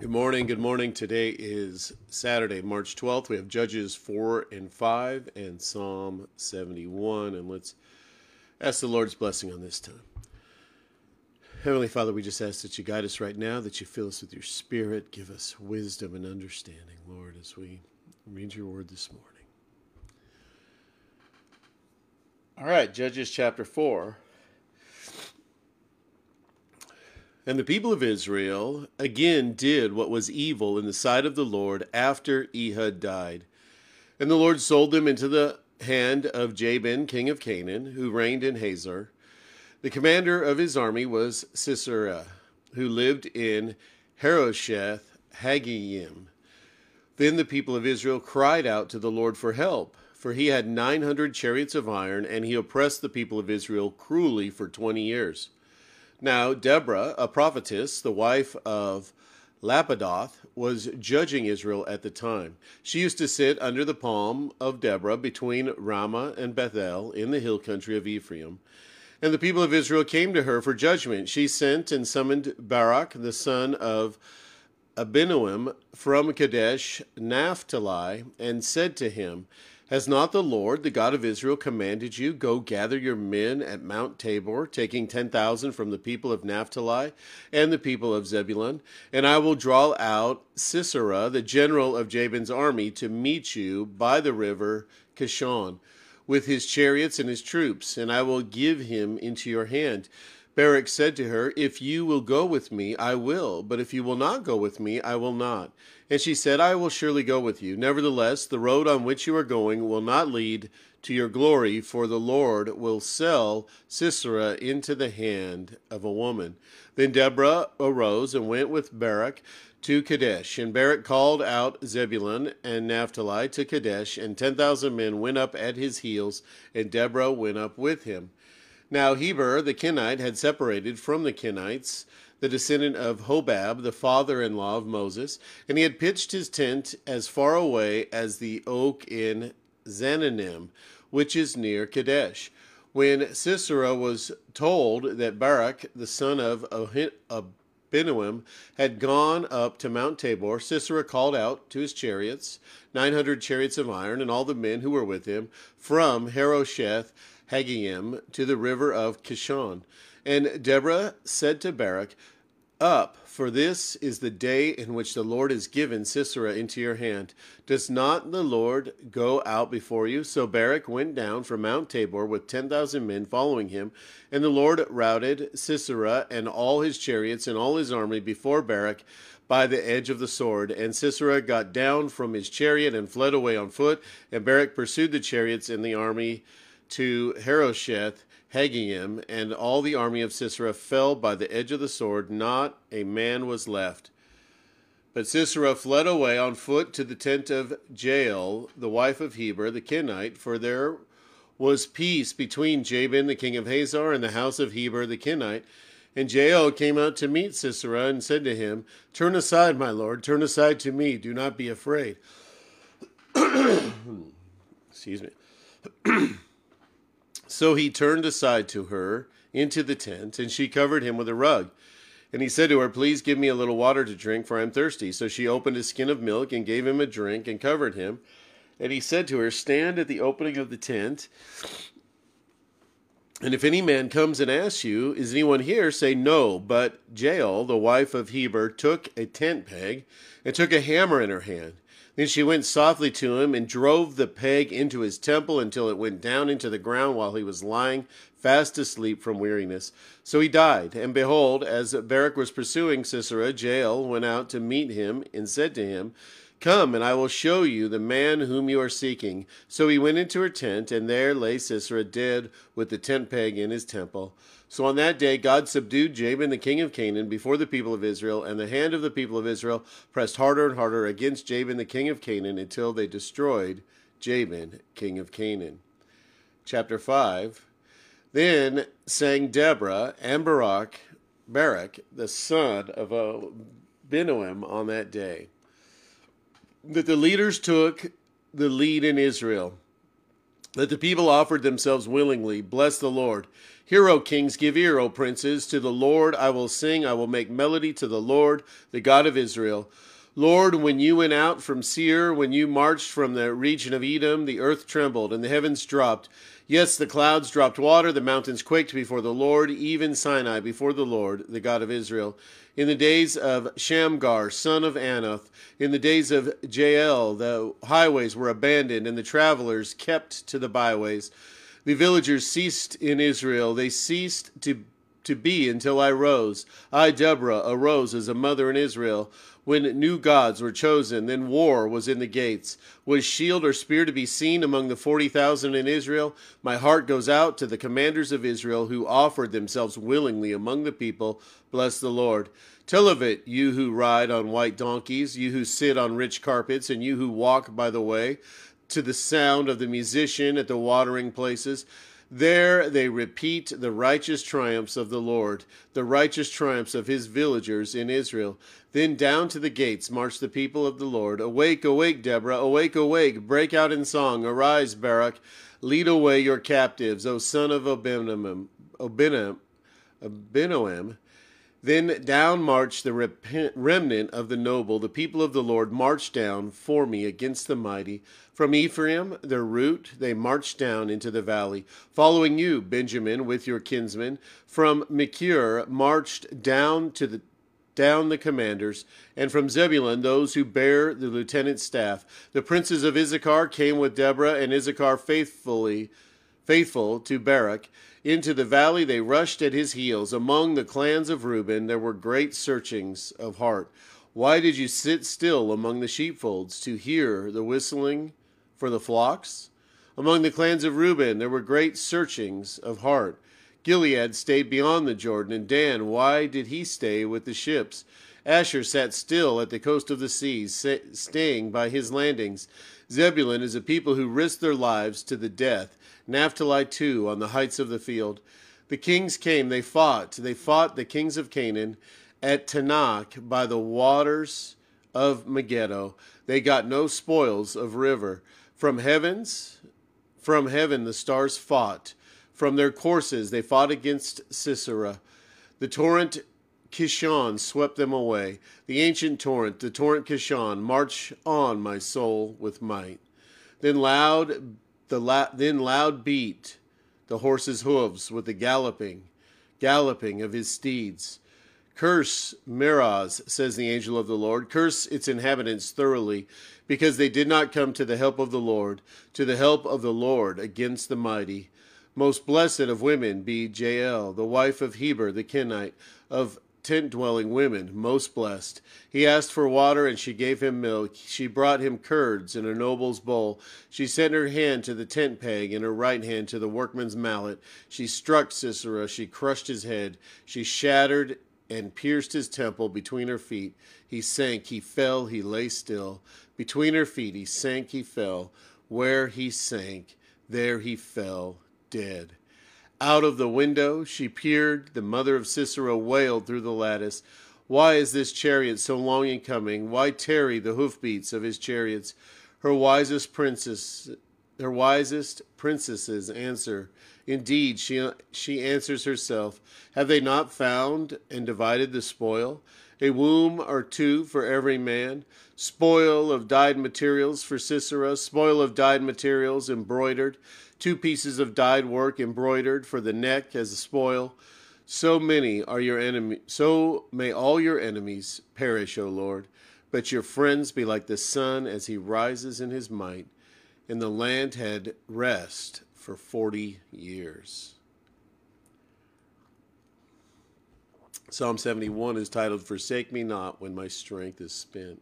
Good morning. Good morning. Today is Saturday, March 12th. We have Judges 4 and 5 and Psalm 71. And let's ask the Lord's blessing on this time. Heavenly Father, we just ask that you guide us right now, that you fill us with your spirit, give us wisdom and understanding, Lord, as we read your word this morning. All right, Judges chapter 4. And the people of Israel again did what was evil in the sight of the Lord after Ehud died. And the Lord sold them into the hand of Jabin, king of Canaan, who reigned in Hazor. The commander of his army was Sisera, who lived in Harosheth Hagoyim. Then the people of Israel cried out to the Lord for help, for he had nine hundred chariots of iron, and he oppressed the people of Israel cruelly for twenty years. Now, Deborah, a prophetess, the wife of Lapidoth, was judging Israel at the time. She used to sit under the palm of Deborah between Ramah and Bethel in the hill country of Ephraim. And the people of Israel came to her for judgment. She sent and summoned Barak, the son of Abinoam, from Kadesh Naphtali, and said to him, has not the Lord, the God of Israel, commanded you, Go gather your men at Mount Tabor, taking ten thousand from the people of Naphtali and the people of Zebulun? And I will draw out Sisera, the general of Jabin's army, to meet you by the river Kishon, with his chariots and his troops, and I will give him into your hand. Barak said to her, If you will go with me, I will, but if you will not go with me, I will not. And she said, I will surely go with you. Nevertheless, the road on which you are going will not lead to your glory, for the Lord will sell Sisera into the hand of a woman. Then Deborah arose and went with Barak to Kadesh. And Barak called out Zebulun and Naphtali to Kadesh, and ten thousand men went up at his heels, and Deborah went up with him. Now Heber the Kenite had separated from the Kenites, the descendant of Hobab, the father in law of Moses, and he had pitched his tent as far away as the oak in Zaanannim, which is near Kadesh. When Sisera was told that Barak, the son of Abinoam, had gone up to Mount Tabor, Sisera called out to his chariots, nine hundred chariots of iron, and all the men who were with him, from Harosheth Hagoyim to the river of Kishon. And Deborah said to Barak, Up, for this is the day in which the Lord has given Sisera into your hand. Does not the Lord go out before you? So Barak went down from Mount Tabor with ten thousand men following him, and the Lord routed Sisera and all his chariots and all his army before Barak by the edge of the sword. And Sisera got down from his chariot and fled away on foot, and Barak pursued the chariots and the army to Harosheth Hagoyim, and all the army of Sisera fell by the edge of the sword. Not a man was left. But Sisera fled away on foot to the tent of Jael, the wife of Heber the Kenite, for there was peace between Jabin the king of Hazor and the house of Heber the Kenite. And Jael came out to meet Sisera and said to him, Turn aside, my lord, turn aside to me, do not be afraid. Excuse me. So he turned aside to her into the tent, and she covered him with a rug. And he said to her, Please give me a little water to drink, for I am thirsty. So she opened a skin of milk and gave him a drink and covered him. And he said to her, Stand at the opening of the tent. And if any man comes and asks you, Is anyone here? say no. But Jael, the wife of Heber, took a tent peg and took a hammer in her hand. Then she went softly to him and drove the peg into his temple until it went down into the ground while he was lying fast asleep from weariness. So he died. And behold, as Barak was pursuing Sisera, Jael went out to meet him and said to him, Come, and I will show you the man whom you are seeking. So he went into her tent, and there lay Sisera dead with the tent peg in his temple. So on that day, God subdued Jabin, the king of Canaan, before the people of Israel, and the hand of the people of Israel pressed harder and harder against Jabin, the king of Canaan, until they destroyed Jabin, king of Canaan. Chapter 5 Then sang Deborah and Barak, Barak, the son of Abinoam, on that day, that the leaders took the lead in Israel, that the people offered themselves willingly. Bless the Lord. Hear, O kings, give ear, O princes. To the Lord I will sing, I will make melody to the Lord, the God of Israel. Lord, when you went out from Seir, when you marched from the region of Edom, the earth trembled and the heavens dropped. Yes, the clouds dropped water, the mountains quaked before the Lord, even Sinai before the Lord, the God of Israel. In the days of Shamgar, son of Anath, in the days of Jael, the highways were abandoned, and the travelers kept to the byways. The villagers ceased in Israel, they ceased to to be until I rose. I, Deborah, arose as a mother in Israel when new gods were chosen, then war was in the gates. Was shield or spear to be seen among the forty thousand in Israel? My heart goes out to the commanders of Israel who offered themselves willingly among the people. Bless the Lord. Tell of it, you who ride on white donkeys, you who sit on rich carpets, and you who walk by the way, to the sound of the musician at the watering places. There they repeat the righteous triumphs of the Lord, the righteous triumphs of his villagers in Israel. Then down to the gates march the people of the Lord. Awake, awake, Deborah, awake, awake, break out in song. Arise, Barak, lead away your captives, O son of Abinoam. Abinoam, Abinoam then down marched the remnant of the noble, the people of the Lord marched down for me against the mighty. From Ephraim, their root, they marched down into the valley. Following you, Benjamin, with your kinsmen, from Machir marched down to the down the commanders, and from Zebulun those who bear the lieutenant's staff. The princes of Issachar came with Deborah, and Issachar faithfully faithful to Barak. Into the valley they rushed at his heels. Among the clans of Reuben there were great searchings of heart. Why did you sit still among the sheepfolds to hear the whistling for the flocks? Among the clans of Reuben there were great searchings of heart. Gilead stayed beyond the Jordan, and Dan, why did he stay with the ships? Asher sat still at the coast of the seas, staying by his landings. Zebulun is a people who risk their lives to the death. Naphtali too, on the heights of the field. The kings came, they fought. They fought the kings of Canaan at Taanach by the waters of Megiddo. They got no spoils of river. From heavens, from heaven the stars fought. From their courses they fought against Sisera. The torrent Kishon swept them away. The ancient torrent, the torrent Kishon, march on, my soul, with might. Then loud, the la- then loud beat the horse's hoofs with the galloping, galloping of his steeds. Curse Meroz, says the angel of the Lord. Curse its inhabitants thoroughly, because they did not come to the help of the Lord, to the help of the Lord against the mighty. Most blessed of women be Jael, the wife of Heber the Kenite, of tent dwelling women, most blessed. He asked for water, and she gave him milk. She brought him curds in a noble's bowl. She sent her hand to the tent peg, and her right hand to the workman's mallet. She struck Sisera, she crushed his head, she shattered and pierced his temple between her feet. He sank, he fell, he lay still. Between her feet he sank, he fell. Where he sank, there he fell, dead. Out of the window she peered. The mother of Sisera wailed through the lattice. Why is this chariot so long in coming? Why tarry the hoofbeats of his chariots? Her wisest princess, her wisest princesses answer. Indeed, she she answers herself. Have they not found and divided the spoil? A womb or two for every man. Spoil of dyed materials for Sisera. Spoil of dyed materials embroidered two pieces of dyed work embroidered for the neck as a spoil. So many are your enemies, so may all your enemies perish, O Lord. But your friends be like the sun as he rises in his might. And the land had rest for forty years. Psalm 71 is titled, Forsake Me Not When My Strength is Spent.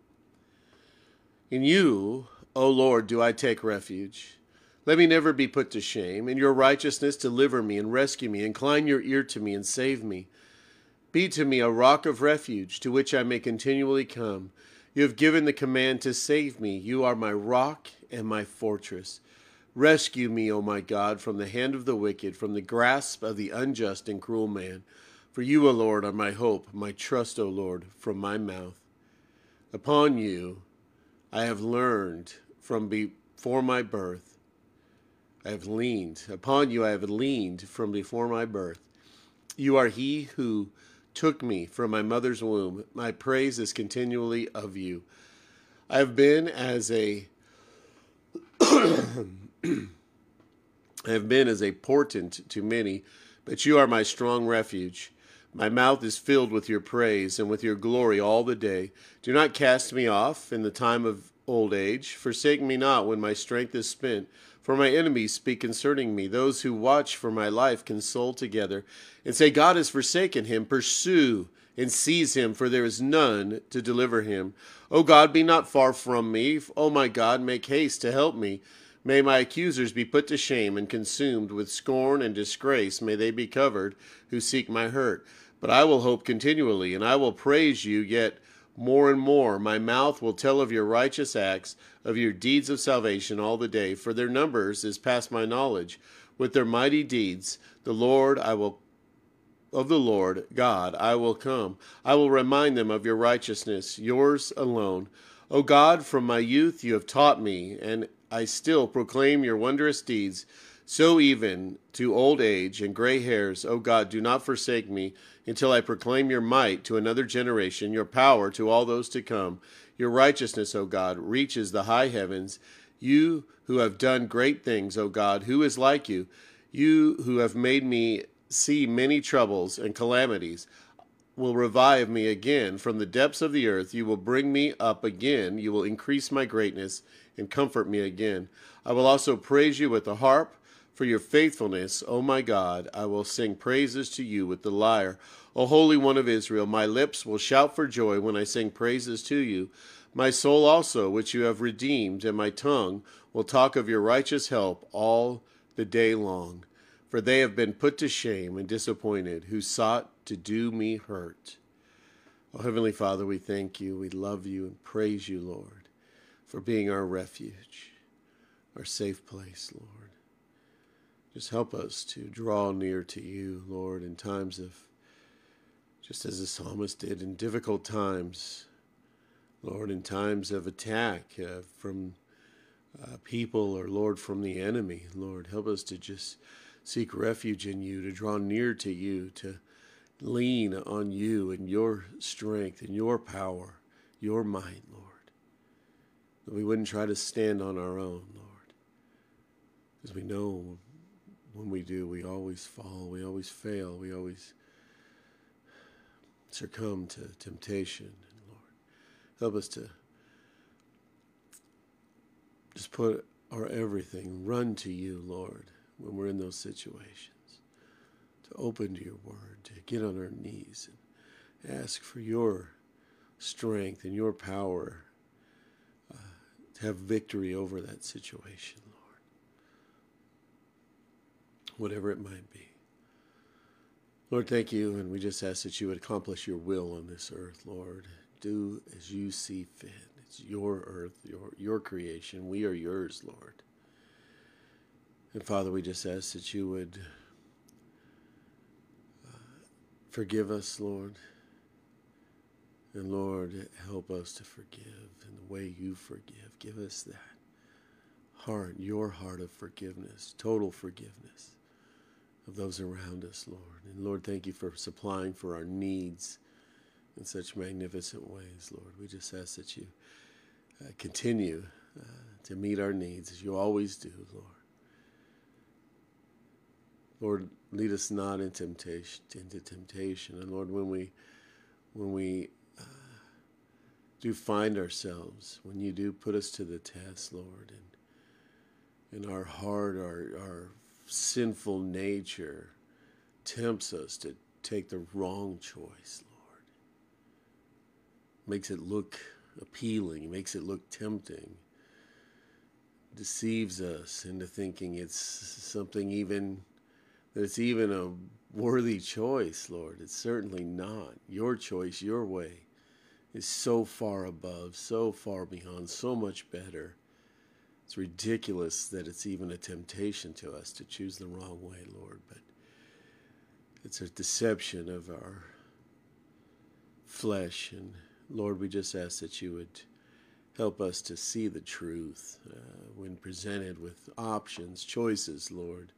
In you, O Lord, do I take refuge. Let me never be put to shame. In your righteousness, deliver me and rescue me. Incline your ear to me and save me. Be to me a rock of refuge to which I may continually come. You have given the command to save me. You are my rock and my fortress. Rescue me, O my God, from the hand of the wicked, from the grasp of the unjust and cruel man. For you, O Lord, are my hope, my trust, O Lord, from my mouth. Upon you I have learned from before my birth I have leaned. Upon you I have leaned from before my birth. You are he who took me from my mother's womb. My praise is continually of you. I have been as a have been as a portent to many, but you are my strong refuge. My mouth is filled with your praise and with your glory all the day. Do not cast me off in the time of old age. Forsake me not when my strength is spent. For my enemies speak concerning me. Those who watch for my life console together and say, God has forsaken him. Pursue and seize him, for there is none to deliver him. O God, be not far from me. O my God, make haste to help me. May my accusers be put to shame and consumed with scorn and disgrace. May they be covered who seek my hurt. But I will hope continually, and I will praise you yet more and more. My mouth will tell of your righteous acts, of your deeds of salvation all the day, for their numbers is past my knowledge. With their mighty deeds, the Lord I will of the Lord God I will come. I will remind them of your righteousness, yours alone. O God, from my youth you have taught me, and I still proclaim your wondrous deeds. So even to old age and gray hairs, O God, do not forsake me until I proclaim your might to another generation, your power to all those to come. Your righteousness, O God, reaches the high heavens. You who have done great things, O God, who is like you? You who have made me see many troubles and calamities will revive me again from the depths of the earth. You will bring me up again. You will increase my greatness and comfort me again. I will also praise you with the harp for your faithfulness, O my God. I will sing praises to you with the lyre. O Holy One of Israel, my lips will shout for joy when I sing praises to you. My soul also, which you have redeemed, and my tongue will talk of your righteous help all the day long. For they have been put to shame and disappointed, who sought to do me hurt. Oh, Heavenly Father, we thank you, we love you, and praise you, Lord for being our refuge, our safe place, Lord. Just help us to draw near to you, Lord, in times of, just as the psalmist did, in difficult times, Lord, in times of attack uh, from uh, people or, Lord, from the enemy. Lord, help us to just seek refuge in you, to draw near to you, to lean on you and your strength and your power, your might, Lord that we wouldn't try to stand on our own, Lord. Because we know when we do, we always fall, we always fail, we always succumb to temptation. Lord, help us to just put our everything, run to you, Lord, when we're in those situations, to open to your word, to get on our knees and ask for your strength and your power to have victory over that situation, Lord. Whatever it might be. Lord, thank you, and we just ask that you would accomplish your will on this earth, Lord. Do as you see fit. It's your earth, your, your creation. We are yours, Lord. And Father, we just ask that you would uh, forgive us, Lord. And Lord, help us to forgive in the way you forgive. Give us that heart, your heart of forgiveness, total forgiveness of those around us, Lord. And Lord, thank you for supplying for our needs in such magnificent ways, Lord. We just ask that you uh, continue uh, to meet our needs as you always do, Lord. Lord, lead us not in temptation, into temptation. And Lord, when we when we do find ourselves, when you do put us to the test, Lord, and in our heart, our, our sinful nature tempts us to take the wrong choice, Lord. Makes it look appealing, makes it look tempting, deceives us into thinking it's something even that it's even a worthy choice, Lord. It's certainly not. Your choice, your way is so far above, so far beyond, so much better. It's ridiculous that it's even a temptation to us to choose the wrong way, Lord, but it's a deception of our flesh. And Lord, we just ask that you would Help us to see the truth uh, when presented with options, choices, Lord.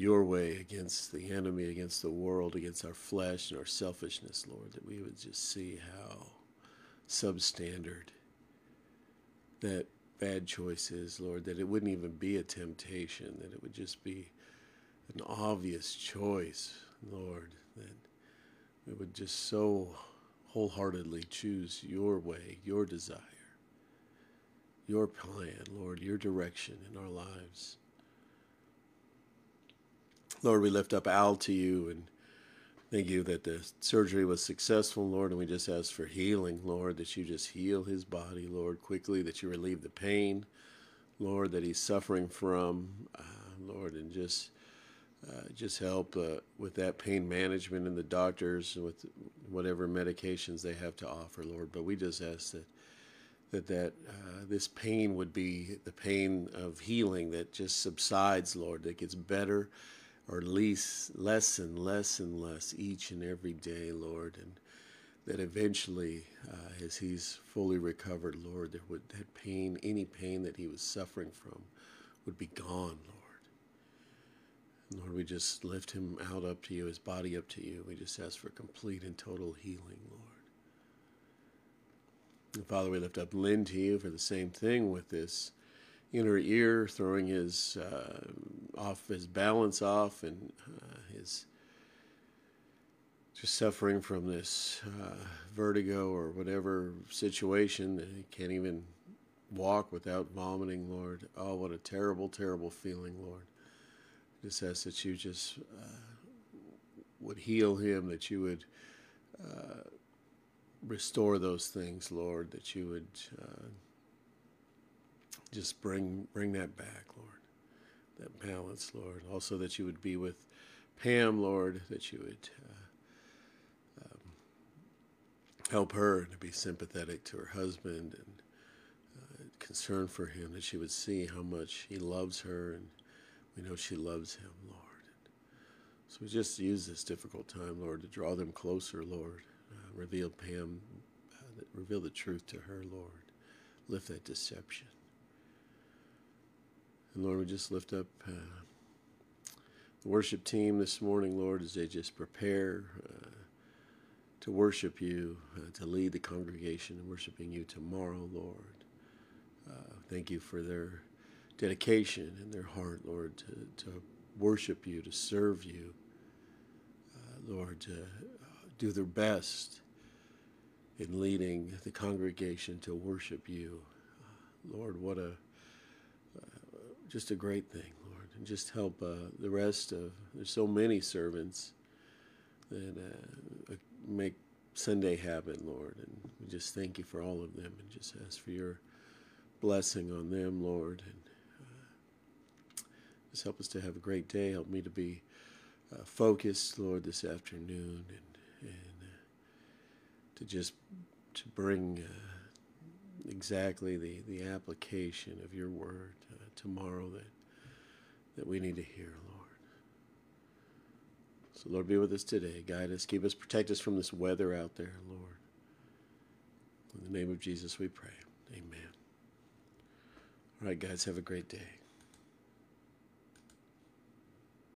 Your way against the enemy, against the world, against our flesh and our selfishness, Lord, that we would just see how substandard that bad choice is, Lord, that it wouldn't even be a temptation, that it would just be an obvious choice, Lord, that we would just so wholeheartedly choose your way, your desire, your plan, Lord, your direction in our lives. Lord, we lift up Al to you and thank you that the surgery was successful, Lord, and we just ask for healing, Lord, that you just heal his body, Lord, quickly, that you relieve the pain, Lord, that he's suffering from, uh, Lord, and just uh, just help uh, with that pain management and the doctors with whatever medications they have to offer, Lord. But we just ask that that that uh, this pain would be the pain of healing that just subsides, Lord, that gets better or least less and less and less each and every day, Lord, and that eventually, uh, as he's fully recovered, Lord, there would that pain, any pain that he was suffering from, would be gone, Lord. Lord, we just lift him out up to you, his body up to you. We just ask for complete and total healing, Lord. And Father, we lift up Lynn to you for the same thing with this inner ear, throwing his uh, off his balance off, and uh, his just suffering from this uh, vertigo or whatever situation that he can't even walk without vomiting. Lord, oh, what a terrible, terrible feeling, Lord just ask that you just uh, would heal him, that you would uh, restore those things, Lord, that you would uh, just bring bring that back, Lord, that balance, Lord. Also, that you would be with Pam, Lord, that you would. Uh, um, help her to be sympathetic to her husband and uh, concern for him, that she would see how much he loves her and we know she loves him, Lord. So we just use this difficult time, Lord, to draw them closer, Lord. Uh, reveal Pam, uh, reveal the truth to her, Lord. Lift that deception. And Lord, we just lift up uh, the worship team this morning, Lord, as they just prepare uh, to worship you, uh, to lead the congregation in worshiping you tomorrow, Lord. Uh, thank you for their dedication and their heart, Lord, to, to worship you, to serve you, uh, Lord, to uh, do their best in leading the congregation to worship you. Lord, what a just a great thing, Lord, and just help uh, the rest of. There's so many servants that uh, make Sunday happen, Lord, and we just thank you for all of them, and just ask for your blessing on them, Lord, and just help us to have a great day. Help me to be uh, focused, Lord, this afternoon, and and uh, to just to bring uh, exactly the the application of your word uh, tomorrow that that we need to hear, Lord. So, Lord, be with us today. Guide us, keep us, protect us from this weather out there, Lord. In the name of Jesus, we pray. Amen. All right, guys, have a great day.